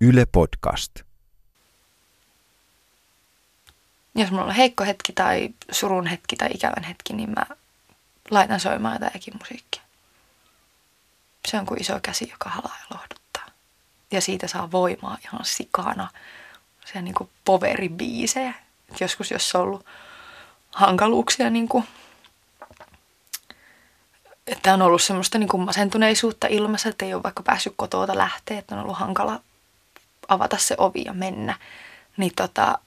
Yle Podcast. Jos mulla on heikko hetki tai surun hetki tai ikävän hetki, niin mä laitan soimaan jotakin musiikkia. Se on kuin iso käsi, joka halaa ja lohduttaa. Ja siitä saa voimaa ihan sikana. Se niin kuin poveribiisejä. Et joskus, jos on ollut hankaluuksia, niin kuin, että on ollut semmoista niin kuin masentuneisuutta ilmassa, että ei ole vaikka päässyt kotoa lähteä, että on ollut hankala avata se ovi ja mennä, niin tota,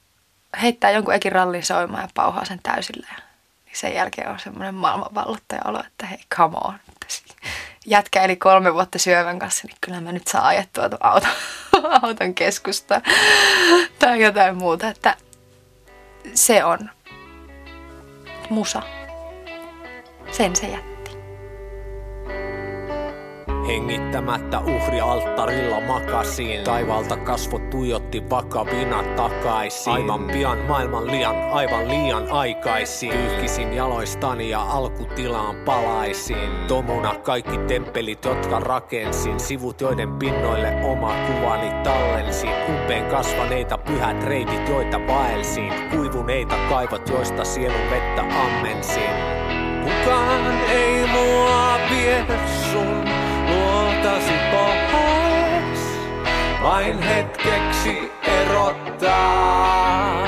heittää jonkun ekin rallin soimaan ja pauhaa sen täysillä. Ja sen jälkeen on semmoinen maailmanvallottaja olo, että hei, come on. Jätkä eli kolme vuotta syövän kanssa, niin kyllä mä nyt saa ajettua tuon auton, auton keskusta tai jotain muuta. Että se on musa. Sen se jättää. Hengittämättä uhri alttarilla makasin. Taivalta kasvot tuijotti vakavina takaisin. Aivan pian maailman liian, aivan liian aikaisin. Pyyhkisin jaloistani ja alkutilaan palaisin. Tomuna kaikki temppelit, jotka rakensin. Sivut, joiden pinnoille oma kuvani tallensin. Umpeen kasvaneita pyhät reitit, joita vaelsin. Kuivuneita kaivot, joista sielun vettä ammensin. Kukaan ei mua vie sun vain hetkeksi erottaa.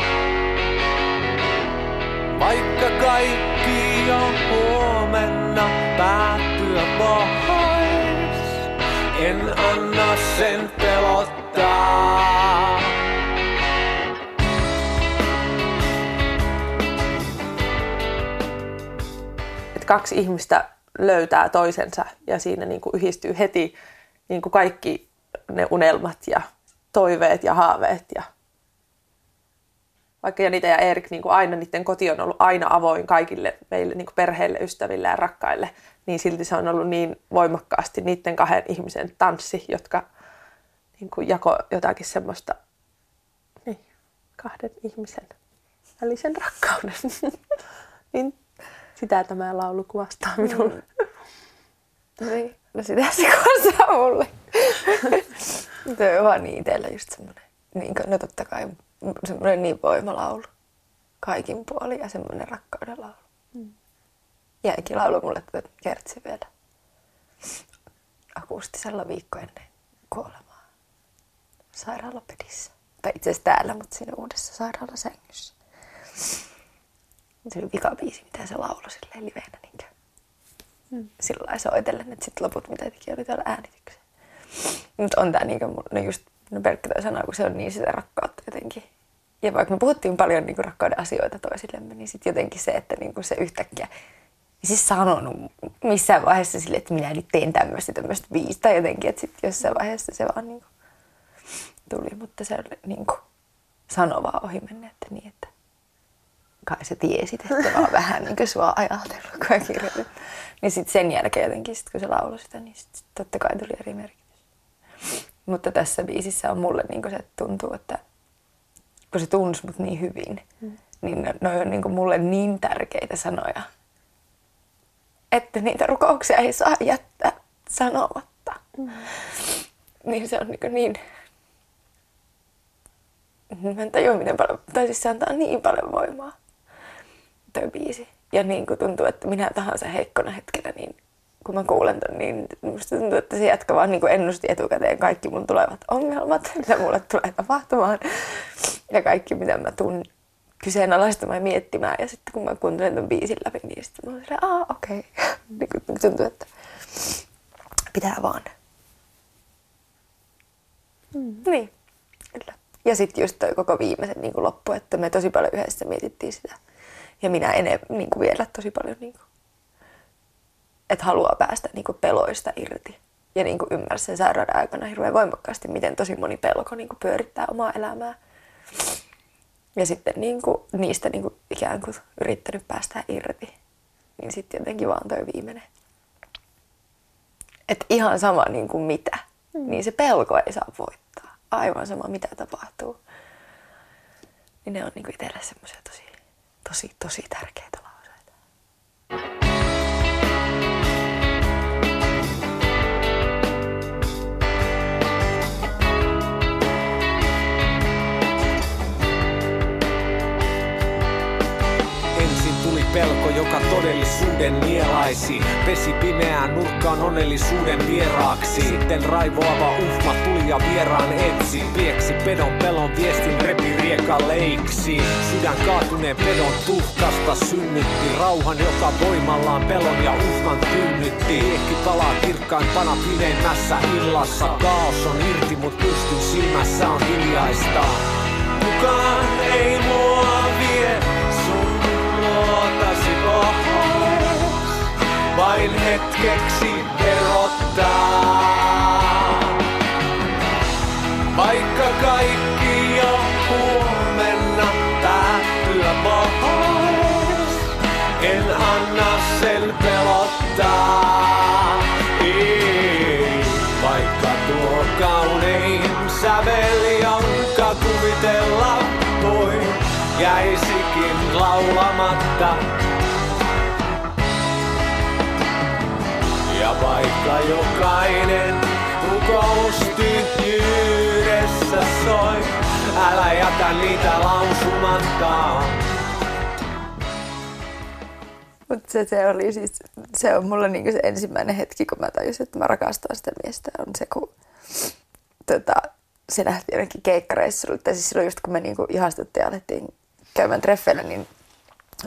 Vaikka kaikki jo huomenna päättyä pois, en anna sen pelottaa. kaksi ihmistä löytää toisensa ja siinä niin kuin yhdistyy heti niin kuin kaikki ne unelmat ja toiveet ja haaveet. Ja vaikka Janita ja Erik, niin kuin aina niiden koti on ollut aina avoin kaikille meille niin kuin perheille, ystäville ja rakkaille, niin silti se on ollut niin voimakkaasti niiden kahden ihmisen tanssi, jotka niin kuin jako jotakin semmoista niin, kahden ihmisen välisen rakkauden. niin sitä tämä laulu kuvastaa minulle. Mm. No sitä se kuvastaa mulle. Tuo on vaan niin itsellä just semmoinen, niin, no totta kai semmoinen niin voimalaulu kaikin puolin ja semmoinen rakkauden laulu. Mm. Jäikin laulu mulle tätä kertsi vielä akustisella viikko ennen kuolemaa sairaalapedissä. Tai itse asiassa täällä, mutta siinä uudessa sairaalasängyssä. Se oli vikabiisi, mitä se lauloi silleen liveenä. Niin mm. Sillä soitellen, että sitten loput, mitä teki, oli täällä äänityksen. Mutta on tää niinku, no just no pelkkä toi sana, kun se on niin sitä rakkautta jotenkin. Ja vaikka me puhuttiin paljon niinku rakkauden asioita toisillemme, niin sitten jotenkin se, että niinku se yhtäkkiä siis sanonut missään vaiheessa sille, että minä nyt teen tämmöistä tämmöistä biistä jotenkin, että sitten jossain vaiheessa se vaan niinku tuli, mutta se oli niinku sanovaa ohi mennä, että niin, että kai sä tiesit, että mä oon vähän niin kuin sua ajatellut, kun mä kirjoitin. Niin sitten sen jälkeen jotenkin, sit kun se lauloi sitä, niin sit totta kai tuli eri merkitys. Mutta tässä biisissä on mulle niin se, että tuntuu, että kun se tunsi mut niin hyvin, mm. niin ne, ne on niin kuin mulle niin tärkeitä sanoja, että niitä rukouksia ei saa jättää sanomatta. Mm. Niin se on niin, niin Mä en tajua, miten paljon, tai siis se antaa niin paljon voimaa toi biisi. Ja niin kuin tuntuu, että minä tahansa heikkona hetkellä, niin kun mä kuulen ton, niin musta tuntuu, että se jatkaa vaan niin kuin ennusti etukäteen kaikki mun tulevat ongelmat, mitä mulle tulee tapahtumaan. Ja kaikki, mitä mä tuun kyseenalaistamaan ja miettimään. Ja sitten kun mä kuuntelen ton biisin läpi, niin sitten mä oon silleen, aa okei. Okay. niin tuntuu, että pitää vaan. Mm. Niin, kyllä. Ja sitten just toi koko viimeisen niin loppu, että me tosi paljon yhdessä mietittiin sitä ja minä en niin kuin vielä tosi paljon, niin kuin, että haluaa päästä niin kuin peloista irti. Ja niin kuin ymmärsi sen sairauden aikana hirveän voimakkaasti, miten tosi moni pelko niin kuin pyörittää omaa elämää. Ja sitten niin kuin, niistä niin kuin ikään kuin yrittänyt päästä irti. Niin sitten jotenkin vaan toi viimeinen. Että ihan sama niin kuin mitä, mm. niin se pelko ei saa voittaa. Aivan sama mitä tapahtuu. Niin ne on niin kuin itselle semmoisia tosi tosi, tosi tärkeitä lauseita. Ensin tuli pelko joka todellisuuden nielaisi. Pesi pimeään nurkkaan onnellisuuden vieraaksi. Sitten raivoava uhma tuli ja vieraan etsi. Pieksi pedon pelon viestin repi rieka leiksi. Sydän kaatuneen pedon tuhkasta synnytti rauhan, joka voimallaan pelon ja uhman tynnytti. Ehkä palaa kirkkaimpana pimeimmässä illassa. Kaos on irti, mut pystyn silmässä on hiljaista. Kukaan ei mua vie luotasi pois. Vain hetkeksi erottaa. Vaikka kaikki jo huomenna päättyä pois, en anna sen pelottaa. Ei, vaikka tuo kaunein sävel, jonka kuvitella voi, jäisikin laulamatta. Ja vaikka jokainen rukous tyhjyydessä soi, älä jätä niitä lausumatta. Mutta se, se, oli siis, se on mulla niinku se ensimmäinen hetki, kun mä tajusin, että mä rakastan sitä miestä, on se, kun tota, se lähti jonnekin keikkareissulle. Tai siis silloin just kun me niinku ihastuttiin ja alettiin käymään treffeillä, niin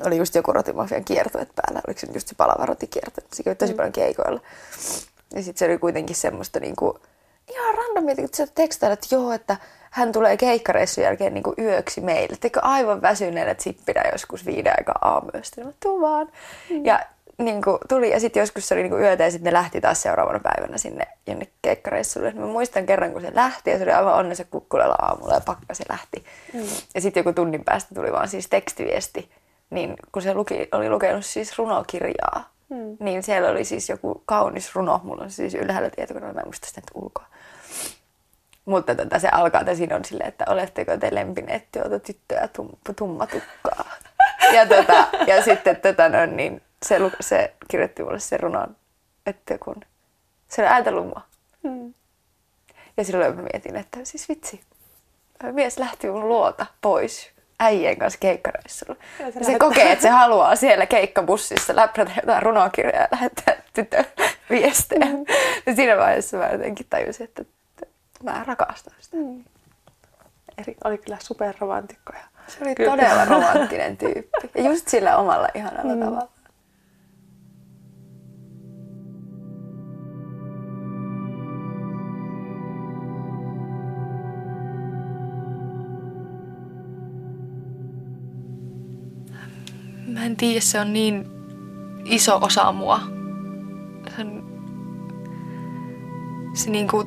oli just joku rotimafian kiertueet päällä. Oliko se just se palava rotikierto? Se kävi tosi paljon keikoilla. Ja sitten se oli kuitenkin semmoista niinku, ihan randomia, että sä tekstailla, että joo, että hän tulee keikkareissun jälkeen niinku yöksi meille. Teikö aivan väsyneenä sippinä joskus viiden aikaa aamuyöstä? Niin mä tuun vaan. Mm. Ja niin kuin, tuli ja sitten joskus se oli niin kuin yötä ja sitten ne lähti taas seuraavana päivänä sinne jonne keikkareissulle. Mä muistan kerran, kun se lähti ja se oli aivan onnessa kukkulella aamulla ja pakka se lähti. Mm. Ja sitten joku tunnin päästä tuli vaan siis tekstiviesti, niin kun se luki, oli lukenut siis runokirjaa, mm. niin siellä oli siis joku kaunis runo. Mulla on siis ylhäällä tietokoneella, mä en muista sitä ulkoa. Mutta tota, se alkaa, että siinä on silleen, että oletteko te lempineet tuota tyttöä tum, tummatukkaa. ja, tota, ja sitten tota, no, niin, se, se kirjoitti mulle sen runon, että kun se on ajatellut mua. Hmm. Ja silloin mä mietin, että siis vitsi, mies lähti mun luota pois äijien kanssa keikkareissulla. Ja se, ja se kokee, että se haluaa siellä keikkabussissa läprätä jotain runokirjaa ja lähettää tytön viestejä. Mm. Ja siinä vaiheessa mä jotenkin tajusin, että, että mä rakastan sitä. Mm. Eri, oli kyllä superromantikko. Se oli kyllä. todella romanttinen tyyppi. Ja just sillä omalla ihanalla mm. tavalla. En tiedä, se on niin iso osa mua. Se, on, se niinku,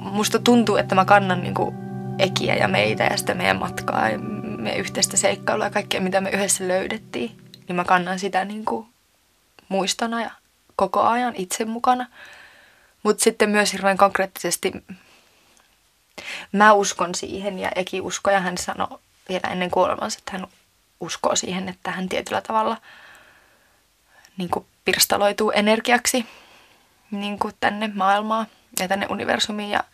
musta tuntuu, että mä kannan niinku Ekiä ja meitä ja sitä meidän matkaa ja meidän yhteistä seikkailua ja kaikkea, mitä me yhdessä löydettiin. Niin mä kannan sitä niinku muistona ja koko ajan itse mukana. Mutta sitten myös hirveän konkreettisesti mä uskon siihen ja Eki usko ja hän sanoi vielä ennen kuolemansa, että hän uskoo siihen, että hän tietyllä tavalla niin kuin pirstaloituu energiaksi niin kuin tänne maailmaan ja tänne universumiin ja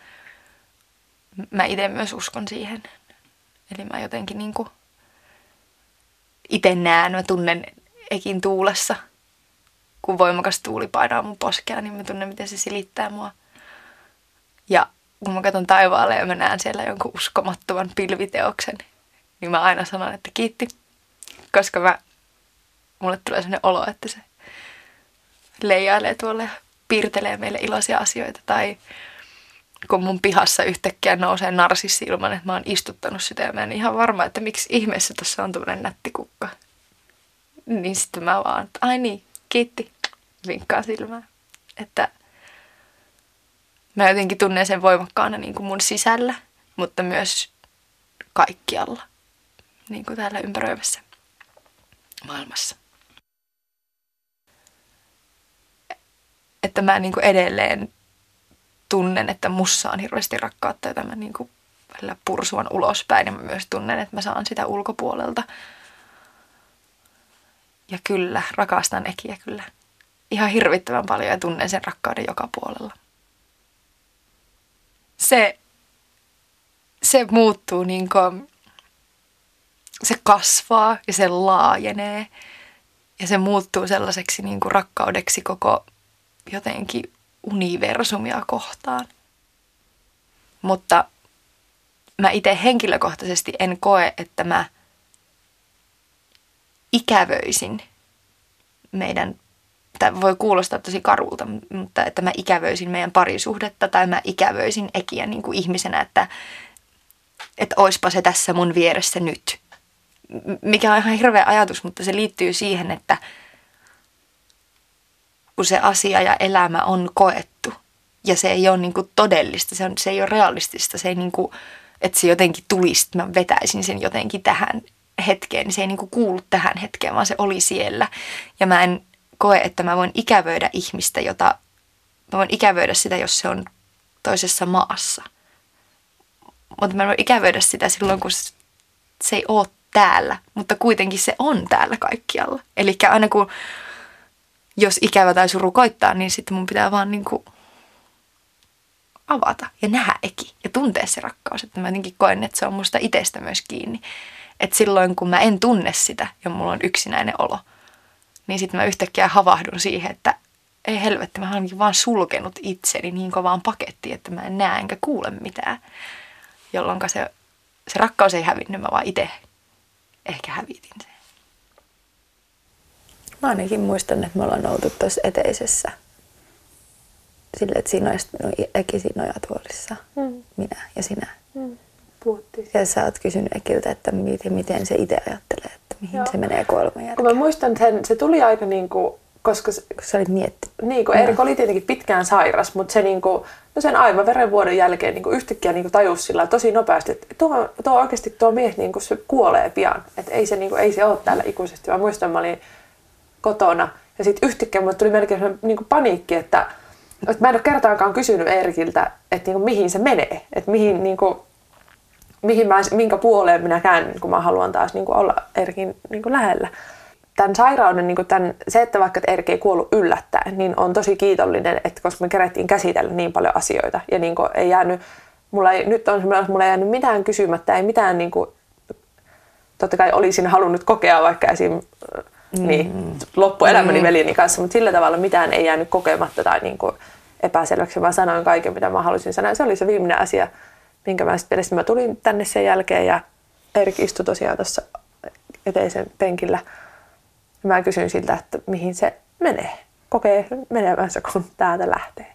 mä itse myös uskon siihen. Eli mä jotenkin niin kuin itse näen, mä tunnen ekin tuulessa, kun voimakas tuuli painaa mun poskea, niin mä tunnen, miten se silittää mua. Ja kun mä katson taivaalle ja mä näen siellä jonkun uskomattoman pilviteoksen, niin mä aina sanon, että kiitti. Koska mä, mulle tulee sellainen olo, että se leijailee tuolle ja piirtelee meille iloisia asioita. Tai kun mun pihassa yhtäkkiä nousee narsissi ilman, että mä oon istuttanut sitä ja mä en ihan varma, että miksi ihmeessä tuossa on tämmöinen nätti kukka. Niin sitten mä vaan, että ai niin, kiitti, vinkkaa silmään. Että mä jotenkin tunnen sen voimakkaana niin kuin mun sisällä, mutta myös kaikkialla niin kuin täällä ympäröivässä maailmassa. Että mä niin kuin edelleen tunnen, että mussa on hirveästi rakkautta, jota mä niin kuin välillä pursuan ulospäin ja mä myös tunnen, että mä saan sitä ulkopuolelta. Ja kyllä, rakastan Ekiä kyllä. Ihan hirvittävän paljon ja tunnen sen rakkauden joka puolella. Se, se muuttuu niin kuin se kasvaa ja se laajenee ja se muuttuu sellaiseksi niin kuin rakkaudeksi koko jotenkin universumia kohtaan. Mutta mä itse henkilökohtaisesti en koe, että mä ikävöisin meidän, tämä voi kuulostaa tosi karulta, mutta että mä ikävöisin meidän parisuhdetta tai mä ikävöisin Ekiä niin kuin ihmisenä, että, että oispa se tässä mun vieressä nyt. Mikä on ihan hirveä ajatus, mutta se liittyy siihen, että kun se asia ja elämä on koettu ja se ei ole niin kuin todellista, se, on, se ei ole realistista, se ei niin kuin, että se jotenkin tulisi, että mä vetäisin sen jotenkin tähän hetkeen, niin se ei niin kuin kuulu tähän hetkeen, vaan se oli siellä. Ja mä en koe, että mä voin ikävöidä ihmistä, jota, mä voin ikävöidä sitä, jos se on toisessa maassa. Mutta mä voin ikävöidä sitä silloin, kun se ei ole täällä, mutta kuitenkin se on täällä kaikkialla. Eli aina kun, jos ikävä tai suru koittaa, niin sitten mun pitää vaan niin kuin avata ja nähdä eki ja tuntea se rakkaus. Että mä jotenkin koen, että se on musta itsestä myös kiinni. Että silloin kun mä en tunne sitä ja mulla on yksinäinen olo, niin sitten mä yhtäkkiä havahdun siihen, että ei helvetti, mä oon vaan sulkenut itseni niin kovaan pakettiin, että mä en näe enkä kuule mitään. Jolloin se, se rakkaus ei hävinnyt, mä vaan itse ehkä hävitin sen. Mä ainakin muistan, että me ollaan oltu tuossa eteisessä. Sille, että siinä olisi Eki siinä nojatuolissa. Mm. Minä ja sinä. Mm. Puhuttiin. Ja sä oot kysynyt Ekiltä, että miten, miten se itse ajattelee, että mihin Joo. se menee kuoleman jälkeen. Kun mä muistan sen, se tuli aika niin kuin, koska... Sä olit miettinyt. Niin, kun Erik oli tietenkin pitkään sairas, mutta se niin kuin, no sen aivan verenvuodon jälkeen niin kuin yhtäkkiä niin kuin tajusi sillä tosi nopeasti, että tuo, tuo oikeasti tuo mies niin kuin se kuolee pian. Että ei se, niin kuin, ei se ole täällä ikuisesti. Mä muistan, mä olin kotona ja sitten yhtäkkiä mulle tuli melkein niin kuin paniikki, että, että mä en ole kertaakaan kysynyt Erikiltä, että niin kuin, mihin se menee. Että mihin, niin kuin, mihin mä, minkä puoleen minä käännyn, kun mä haluan taas niin kuin olla Erkin niin kuin lähellä. Tämän sairauden, niin kuin tämän, se, että vaikka Erki ei kuollut yllättäen, niin on tosi kiitollinen, että koska me kerättiin käsitellä niin paljon asioita ja niin kuin ei jäänyt, mulla ei, nyt on semmoinen, mulla ei jäänyt mitään kysymättä, ei mitään niin kuin, totta kai olisin halunnut kokea vaikka esim. Mm. Niin, loppuelämäni mm. veljeni kanssa, mutta sillä tavalla mitään ei jäänyt kokematta tai niin kuin epäselväksi, vaan sanoin kaiken, mitä mä halusin sanoa. Se oli se viimeinen asia, minkä mä sitten mä tulin tänne sen jälkeen ja Erik istui tosiaan tuossa eteisen penkillä. Ja mä kysyin siltä, että mihin se menee. Kokee menevänsä, kun täältä lähtee.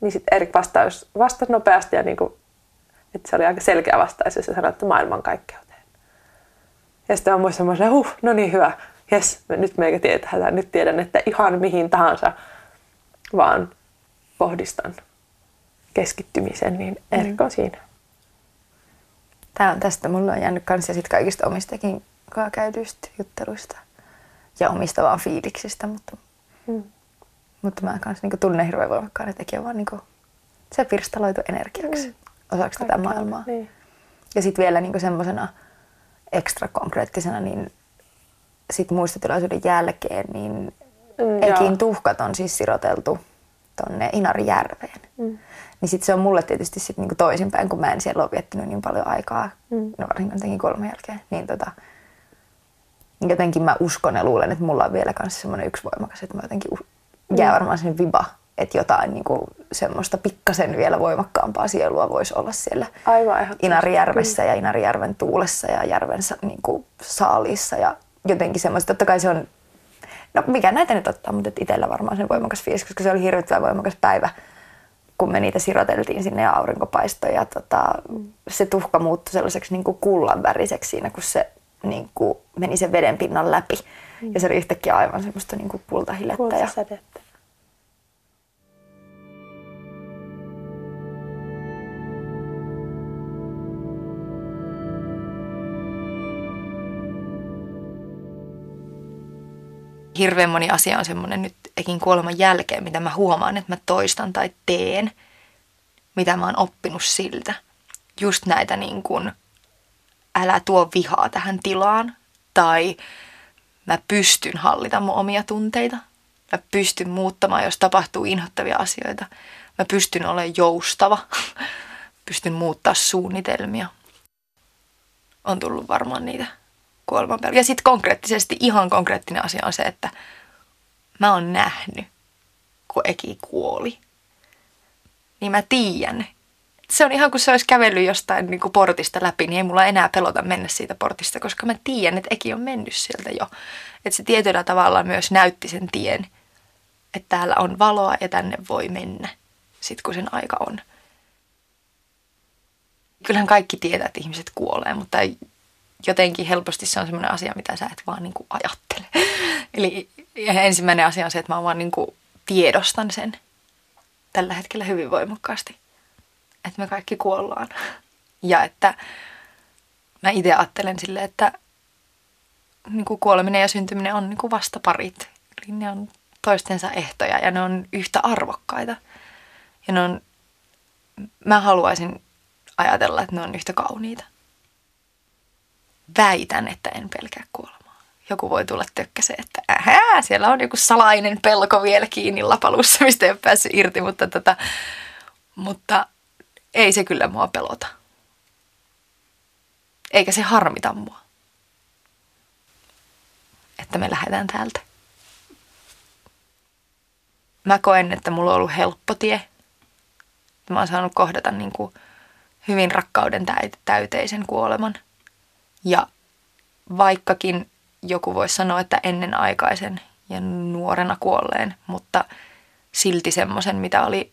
Niin sitten Erik vastasi, vastasi nopeasti ja niin kuin, että se oli aika selkeä vastaus ja se sanoi, että maailmankaikkeuteen. Ja sitten mä muistan, että huh, no niin hyvä, jes, nyt meikä tietää, nyt tiedän, että ihan mihin tahansa vaan kohdistan keskittymisen, niin Erik on siinä. Tämä on tästä, mulla on jäänyt kanssa sit kaikista omistakin käytyistä jutteluista ja omista vaan fiiliksistä, mutta, mm. mutta mä kanssa niin tunnen hirveän voimakkaan, että tekijä vaan niin se pirstaloitu energiaksi mm. osaksi Kaikkea, tätä maailmaa. Niin. Ja sitten vielä niin semmoisena ekstra konkreettisena, niin sit muistotilaisuuden jälkeen, niin mm, Ekin tuhkat on siis siroteltu tonne Inarijärveen. Mm niin sitten se on mulle tietysti sit niinku toisinpäin, kun mä en siellä ole viettänyt niin paljon aikaa, mm. no varsinkin jotenkin kolmen jälkeen, niin tota, jotenkin mä uskon ja luulen, että mulla on vielä kanssa semmoinen yksi voimakas, että mä jotenkin mm. jää varmaan sen viba, että jotain niinku semmoista pikkasen vielä voimakkaampaa sielua voisi olla siellä Aivan, Inarijärvessä ja Inarijärven tuulessa ja järven niinku saalissa ja jotenkin semmoista, totta kai se on, no mikä näitä nyt ottaa, mutta itsellä varmaan sen voimakas fiilis, koska se oli hirvittävän voimakas päivä kun me niitä siroteltiin sinne ja aurinko paistoi ja tota, se tuhka muuttui sellaiseksi niin kuin kullan väriseksi siinä, kun se niin kuin meni sen veden pinnan läpi. Mm. Ja se oli yhtäkkiä aivan semmoista niin kuin kultahilettä. Ja... Hirveän moni asia on semmoinen nyt ekin kuoleman jälkeen, mitä mä huomaan, että mä toistan tai teen, mitä mä oon oppinut siltä. Just näitä niin kuin, älä tuo vihaa tähän tilaan, tai mä pystyn hallita mun omia tunteita. Mä pystyn muuttamaan, jos tapahtuu inhottavia asioita. Mä pystyn olemaan joustava. pystyn muuttaa suunnitelmia. On tullut varmaan niitä kuoleman pelko. Ja sitten konkreettisesti, ihan konkreettinen asia on se, että mä oon nähnyt, kun Eki kuoli. Niin mä tiedän. Se on ihan kuin se olisi kävellyt jostain niin kuin portista läpi, niin ei mulla enää pelota mennä siitä portista, koska mä tiedän, että Eki on mennyt sieltä jo. Että se tietyllä tavalla myös näytti sen tien, että täällä on valoa ja tänne voi mennä, sit kun sen aika on. Kyllähän kaikki tietää, että ihmiset kuolee, mutta jotenkin helposti se on sellainen asia, mitä sä et vaan niin kuin ajattele. Eli ensimmäinen asia on se, että mä vaan niin kuin tiedostan sen tällä hetkellä hyvin voimakkaasti, että me kaikki kuollaan. Ja että mä itse ajattelen silleen, että niin kuin kuoleminen ja syntyminen on niin kuin vastaparit. Eli ne on toistensa ehtoja ja ne on yhtä arvokkaita. Ja ne on, mä haluaisin ajatella, että ne on yhtä kauniita. Väitän, että en pelkää kuolemaa. Joku voi tulla tökkäseen, että ähää, siellä on joku salainen pelko vielä kiinni lapalussa, mistä ei ole päässyt irti, mutta, tota, mutta ei se kyllä mua pelota. Eikä se harmita mua, että me lähdetään täältä. Mä koen, että mulla on ollut helppo tie. Mä oon saanut kohdata niin kuin hyvin rakkauden täyteisen kuoleman. Ja vaikkakin joku voisi sanoa, että ennenaikaisen ja nuorena kuolleen, mutta silti semmoisen, mitä oli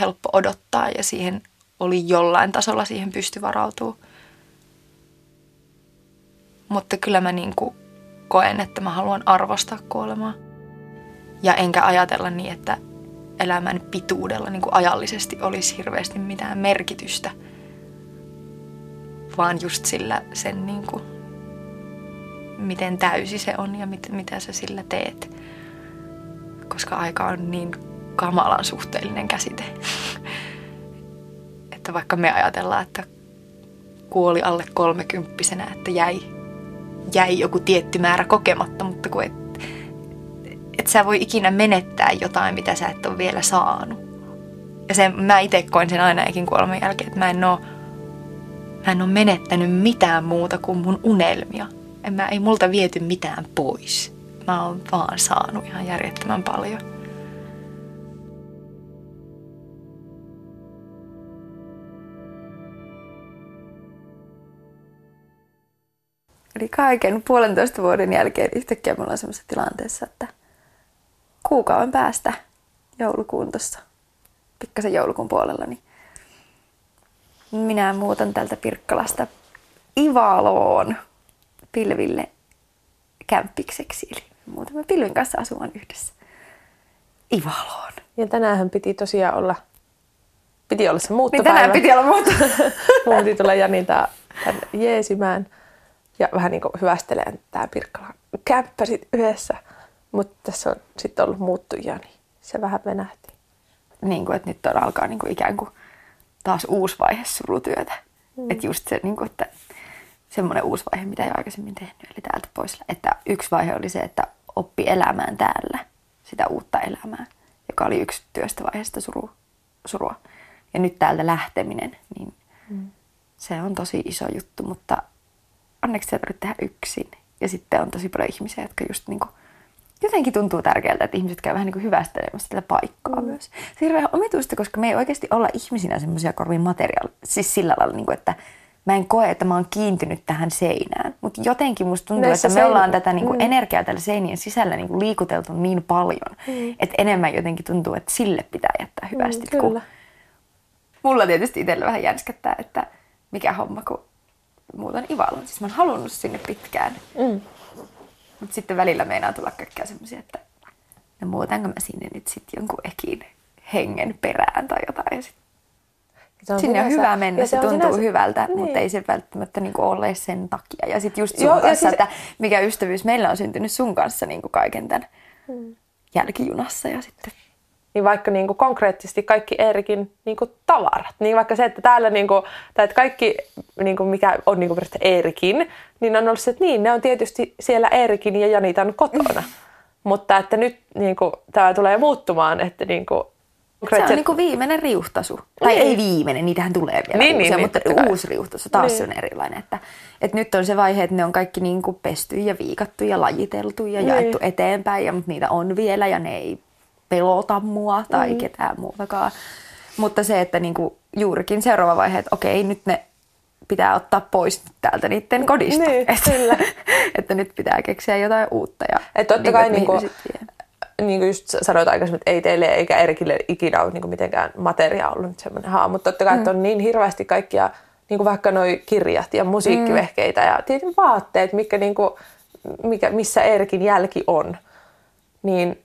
helppo odottaa ja siihen oli jollain tasolla siihen pysty varautuu. Mutta kyllä mä niin kuin koen, että mä haluan arvostaa kuolemaa. Ja enkä ajatella niin, että elämän pituudella niin kuin ajallisesti olisi hirveästi mitään merkitystä – vaan just sillä sen niin kuin, miten täysi se on ja mit, mitä sä sillä teet. Koska aika on niin kamalan suhteellinen käsite. Että vaikka me ajatellaan, että kuoli alle kolmekymppisenä, että jäi, jäi joku tietty määrä kokematta, mutta kun et, et sä voi ikinä menettää jotain, mitä sä et ole vielä saanut. Ja sen, mä itse koin sen aina ekin kuoleman jälkeen, että mä en ole Mä en ole menettänyt mitään muuta kuin mun unelmia. En mä, ei multa viety mitään pois. Mä oon vaan saanut ihan järjettömän paljon. Eli kaiken puolentoista vuoden jälkeen yhtäkkiä me ollaan semmoisessa tilanteessa, että kuukauden päästä joulukuun tuossa pikkasen joulukuun puolella, niin minä muutan tältä Pirkkalasta Ivaloon pilville kämppikseksi. Eli muutamme pilvin kanssa asumaan yhdessä Ivaloon. Ja tänään piti tosiaan olla, piti olla se muuttopäivä. Niin tänään piti olla muutto. Mun piti tulla Janita jeesimään ja vähän niin kuin hyvästeleen tämä Pirkkalan kämppä sit yhdessä. Mutta tässä on sitten ollut muuttujia, niin se vähän venähti. Niin kuin, että nyt on alkaa niin kuin ikään kuin taas uusi vaihe surutyötä. Mm. Että just se, niin kuin, että semmoinen uusi vaihe, mitä ei aikaisemmin tehnyt, eli täältä pois. Että yksi vaihe oli se, että oppi elämään täällä sitä uutta elämää, joka oli yksi työstä vaiheesta suru, surua. Ja nyt täältä lähteminen, niin mm. se on tosi iso juttu, mutta onneksi se tarvitse tehdä yksin. Ja sitten on tosi paljon ihmisiä, jotka just niin kuin jotenkin tuntuu tärkeältä, että ihmiset käy vähän niin kuin hyvästelemässä tätä paikkaa mm. myös. Se on hirveän omituista, koska me ei oikeasti olla ihmisinä semmoisia korvin materiaali, siis sillä lailla, niin kuin, että mä en koe, että mä oon kiintynyt tähän seinään. Mutta jotenkin musta tuntuu, Näissä että me seinä. ollaan tätä niin kuin mm. energiaa tällä seinien sisällä niin kuin liikuteltu niin paljon, mm. että enemmän jotenkin tuntuu, että sille pitää jättää hyvästi. Mm, kyllä. Mulla tietysti itsellä vähän jänskättää, että mikä homma, kun muutan Ivalon. Siis mä oon halunnut sinne pitkään. Mm. Mutta sitten välillä meinaa tulla kaikkea semmoisia, että no muutanko mä sinne nyt sitten jonkun ekin hengen perään tai jotain. Ja sit on Sinne on hyvä mennä, se, se tuntuu sinänsä... hyvältä, niin. mutta ei se välttämättä niinku ole sen takia. Ja sitten just sun Joo, kanssa, siis... että mikä ystävyys meillä on syntynyt sun kanssa niinku kaiken tämän hmm. jälkijunassa. Ja sitten niin vaikka niin kuin konkreettisesti kaikki Eerikin niin kuin tavarat, niin vaikka se, että täällä niin kuin, tai että kaikki, niin kuin mikä on niin kuin Eerikin, niin on ollut se, että niin, ne on tietysti siellä Eerikin ja Janitan kotona. Mutta että nyt niin kuin, tämä tulee muuttumaan, että niin kuin, Se on niinku viimeinen riuhtasu. Tai Niin. ei viimeinen, niitähän tulee vielä Niin, uusia, niin, mutta kai. uusi riuhtasu taas Niin. on erilainen. Että, että nyt on se vaihe, että ne on kaikki niinku pesty ja viikattu ja lajiteltu ja Niin. jaettu eteenpäin, ja, mutta niitä on vielä ja ne ei pelota mua tai Niin. ketään muutakaan. Mutta se, että niinku juurikin seuraava vaihe, että okei, nyt ne pitää ottaa pois täältä niiden kodista. Niin, että, kyllä. että nyt pitää keksiä jotain uutta. Ja, Et totta kai niinku- vie. niin kuin just sanoit aikaisemmin, että ei teille eikä Erikille ikinä ole niin kuin mitenkään materia ollut nyt semmoinen haa, mutta totta kai, mm. että on niin hirveästi kaikkia, niin kuin vaikka noi kirjat ja musiikkivehkeitä mm. ja tietysti vaatteet, mikä, niin kuin, mikä, missä Erikin jälki on, niin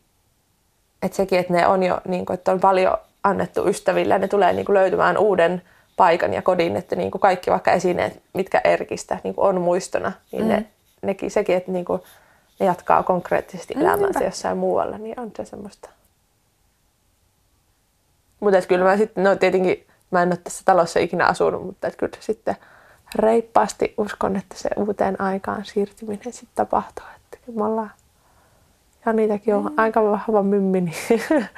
että sekin, että ne on jo, niin kuin, että on paljon annettu ystäville ja ne tulee niin kuin löytymään uuden paikan ja kodin, että niin kuin kaikki vaikka esineet, mitkä Erkistä niin kuin on muistona, niin mm. ne, nekin, sekin, että niin kuin, ne jatkaa konkreettisesti elämäänsä jossain muualla, niin on se semmoista. Mutta kyllä mä sitten, no tietenkin mä en ole tässä talossa ikinä asunut, mutta et kyllä sitten reippaasti uskon, että se uuteen aikaan siirtyminen sitten tapahtuu. Että me ollaan, ja niitäkin on aika vahva mymmi, niin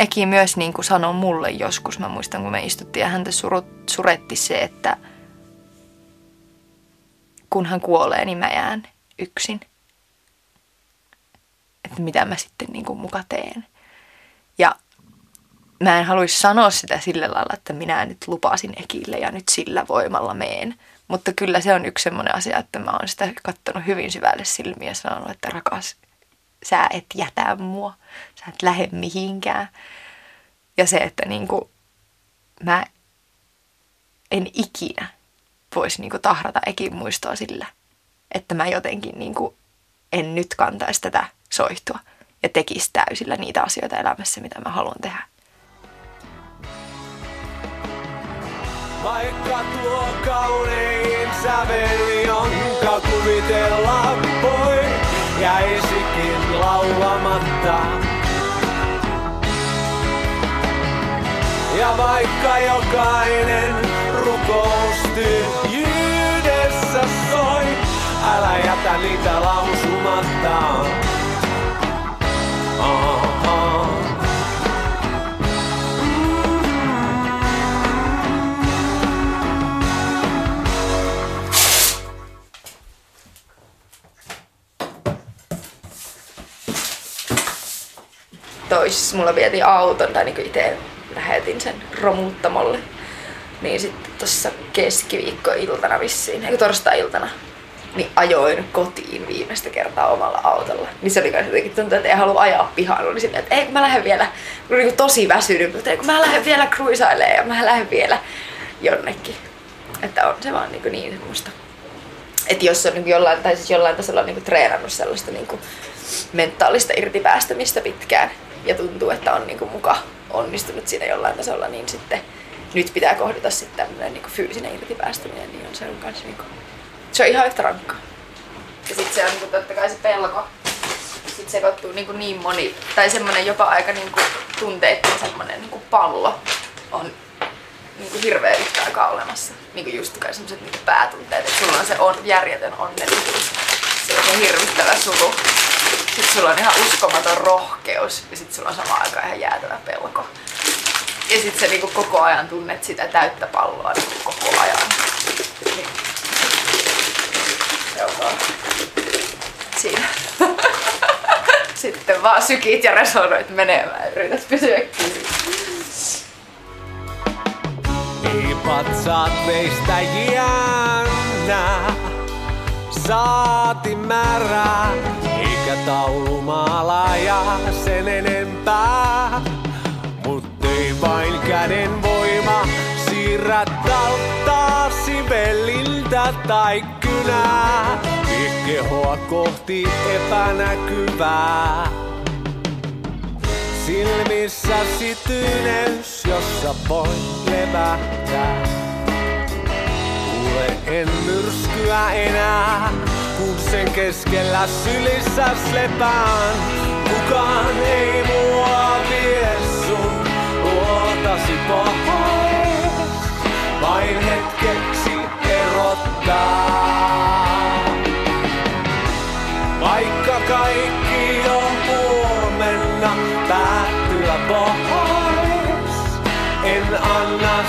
Eki myös niin kuin sanoi mulle joskus, mä muistan kun me istuttiin ja häntä surut, suretti se, että kun hän kuolee, niin mä jään yksin. Että mitä mä sitten niin kuin muka teen. Ja mä en haluaisi sanoa sitä sillä lailla, että minä nyt lupasin Ekille ja nyt sillä voimalla meen. Mutta kyllä se on yksi semmoinen asia, että mä oon sitä kattonut hyvin syvälle silmiä ja sanonut, että rakas, sä et jätä mua, sä et lähde mihinkään. Ja se, että niinku, mä en ikinä voisi niinku tahrata ekin muistoa sillä, että mä jotenkin niinku en nyt kantaisi tätä soihtua ja tekisi täysillä niitä asioita elämässä, mitä mä haluan tehdä. Vaikka tuo kaunein säveli, jonka kuvitella voi, jäisikin laulamatta. Ja vaikka jokainen rukous tyhjyydessä soi, älä jätä niitä lausumatta. Toisessa mulla vietiin auton, tai niin itse lähetin sen romuttamolle. Niin sitten tuossa keskiviikkoiltana vissiin, eikö torstai-iltana, niin ajoin kotiin viimeistä kertaa omalla autolla. Niin se oli myös jotenkin tuntuu, että ei halua ajaa pihaan. Oli silleen, että ei kun mä lähden vielä, kun niin tosi väsynyt, mutta ei kun mä lähden vielä cruisailemaan ja mä lähden vielä jonnekin. Että on se vaan niin, niin semmoista. Että jos on niin jollain, tai siis jollain tasolla niin treenannut sellaista niin mentaalista irtipäästämistä pitkään ja tuntuu, että on niin muka onnistunut siinä jollain tasolla, niin sitten nyt pitää kohdata sitten tämmöinen niin fyysinen irtipäästäminen, niin on se on kans niin kuin, se on ihan yhtä rankkaa. Ja sitten se on niin totta kai se pelko. Sitten sekoittuu niin, niin moni, tai semmoinen jopa aika niin tunteiden semmoinen niin pallo on niin kuin hirveä yhtä aikaa olemassa. Niin kuin just kai semmoiset niin päätunteet, että sulla on se on, järjetön onnellisuus, se on se hirvittävä suru. Sitten sulla on ihan uskomaton rohkeus ja sitten sulla on samaan aikaan ihan jäätävä pelko. Ja sitten sä niinku koko ajan tunnet sitä täyttä palloa niinku koko ajan. Niin. Siinä. Sitten vaan sykit ja resonoit menemään ja yrität pysyä kiinni. Ei patsaat meistä jännää, saati määrää, eikä taulumaalaaja sen enempää. Mut ei vain käden voima siirrä talttaasi veliltä tai kynää. Vie kehoa kohti epänäkyvää. Silmissäsi tyyneys, jossa voi levähtää. tule en myrskyä enää, kun sen keskellä sylissä lepään. Kukaan ei mua vie sun luotasi vain hetkeksi erottaa. Vaikka kaikki on huomenna päättyä pois, en anna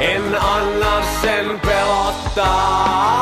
En anna sen pelottaa.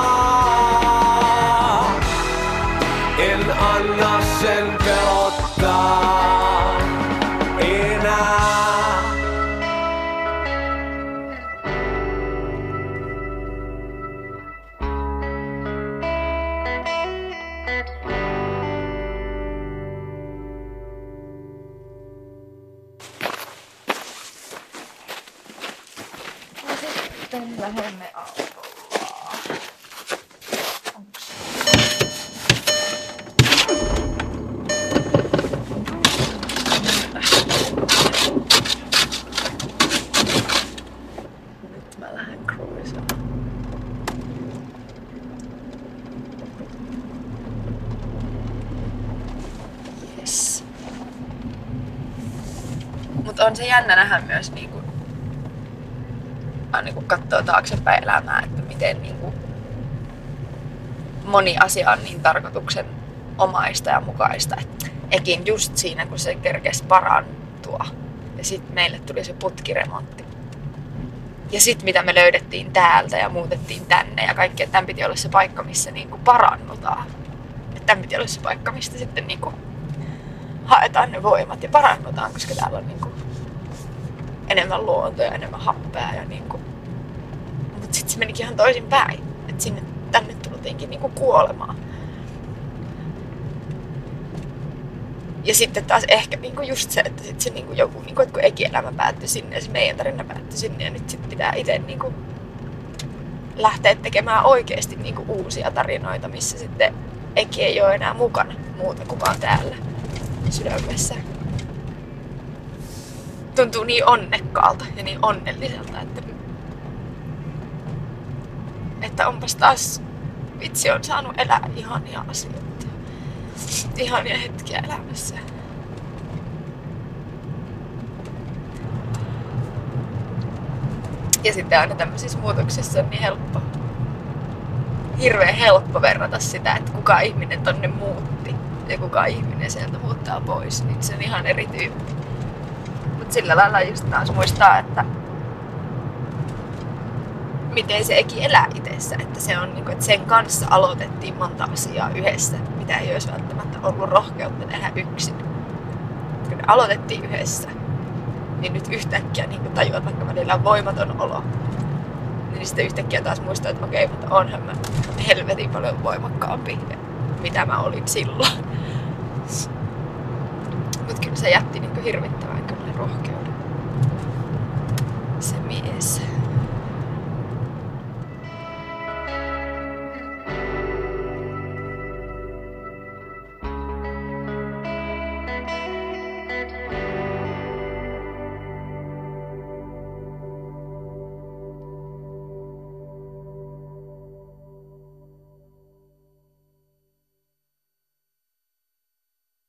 Se jännä nähdä myös niinku vaan niin kuin katsoo taaksepäin elämää, että miten niin kuin moni asia on niin tarkoituksen omaista ja mukaista. Että ekin just siinä, kun se kerkesi parantua. Ja sitten meille tuli se putkiremontti. Ja sitten mitä me löydettiin täältä ja muutettiin tänne ja kaikki, että tämän piti olla se paikka, missä niin kuin parannutaan. Että tämän piti olla se paikka, mistä sitten niin kuin haetaan ne voimat ja parannutaan, koska täällä on niin kuin enemmän luontoa enemmän happea ja niinku... Mut sit se menikin ihan toisin päin. Et sinne, tänne tultiinkin niinku kuolemaan. Ja sitten taas ehkä niinku just se, että sit se niinku joku, niinku, että kun ekielämä päättyi sinne ja se meidän tarina päättyi sinne ja nyt sit pitää itse niinku lähteä tekemään oikeasti niinku uusia tarinoita, missä sitten Eki ei ole enää mukana muuta kuin vaan täällä sydämessä tuntuu niin onnekkaalta ja niin onnelliselta, että, että onpas taas vitsi on saanut elää ihania asioita. Ihania hetkiä elämässä. Ja sitten aina tämmöisissä muutoksissa on niin helppo, hirveän helppo verrata sitä, että kuka ihminen tonne muutti ja kuka ihminen sieltä muuttaa pois, niin se on ihan eri tyyppi. Mutta sillä lailla just taas muistaa, että miten se eki elää itsessä. Että, se on, niinku, että sen kanssa aloitettiin monta asiaa yhdessä, mitä ei olisi välttämättä ollut rohkeutta tehdä yksin. Kun aloitettiin yhdessä, niin nyt yhtäkkiä niin tajuat, vaikka välillä on voimaton olo, niin sitten yhtäkkiä taas muistaa, että okei, mutta onhan mä helvetin paljon voimakkaampi, mitä mä olin silloin. Mutta kyllä se jätti niin hirvittävän kyllä rohkeutta.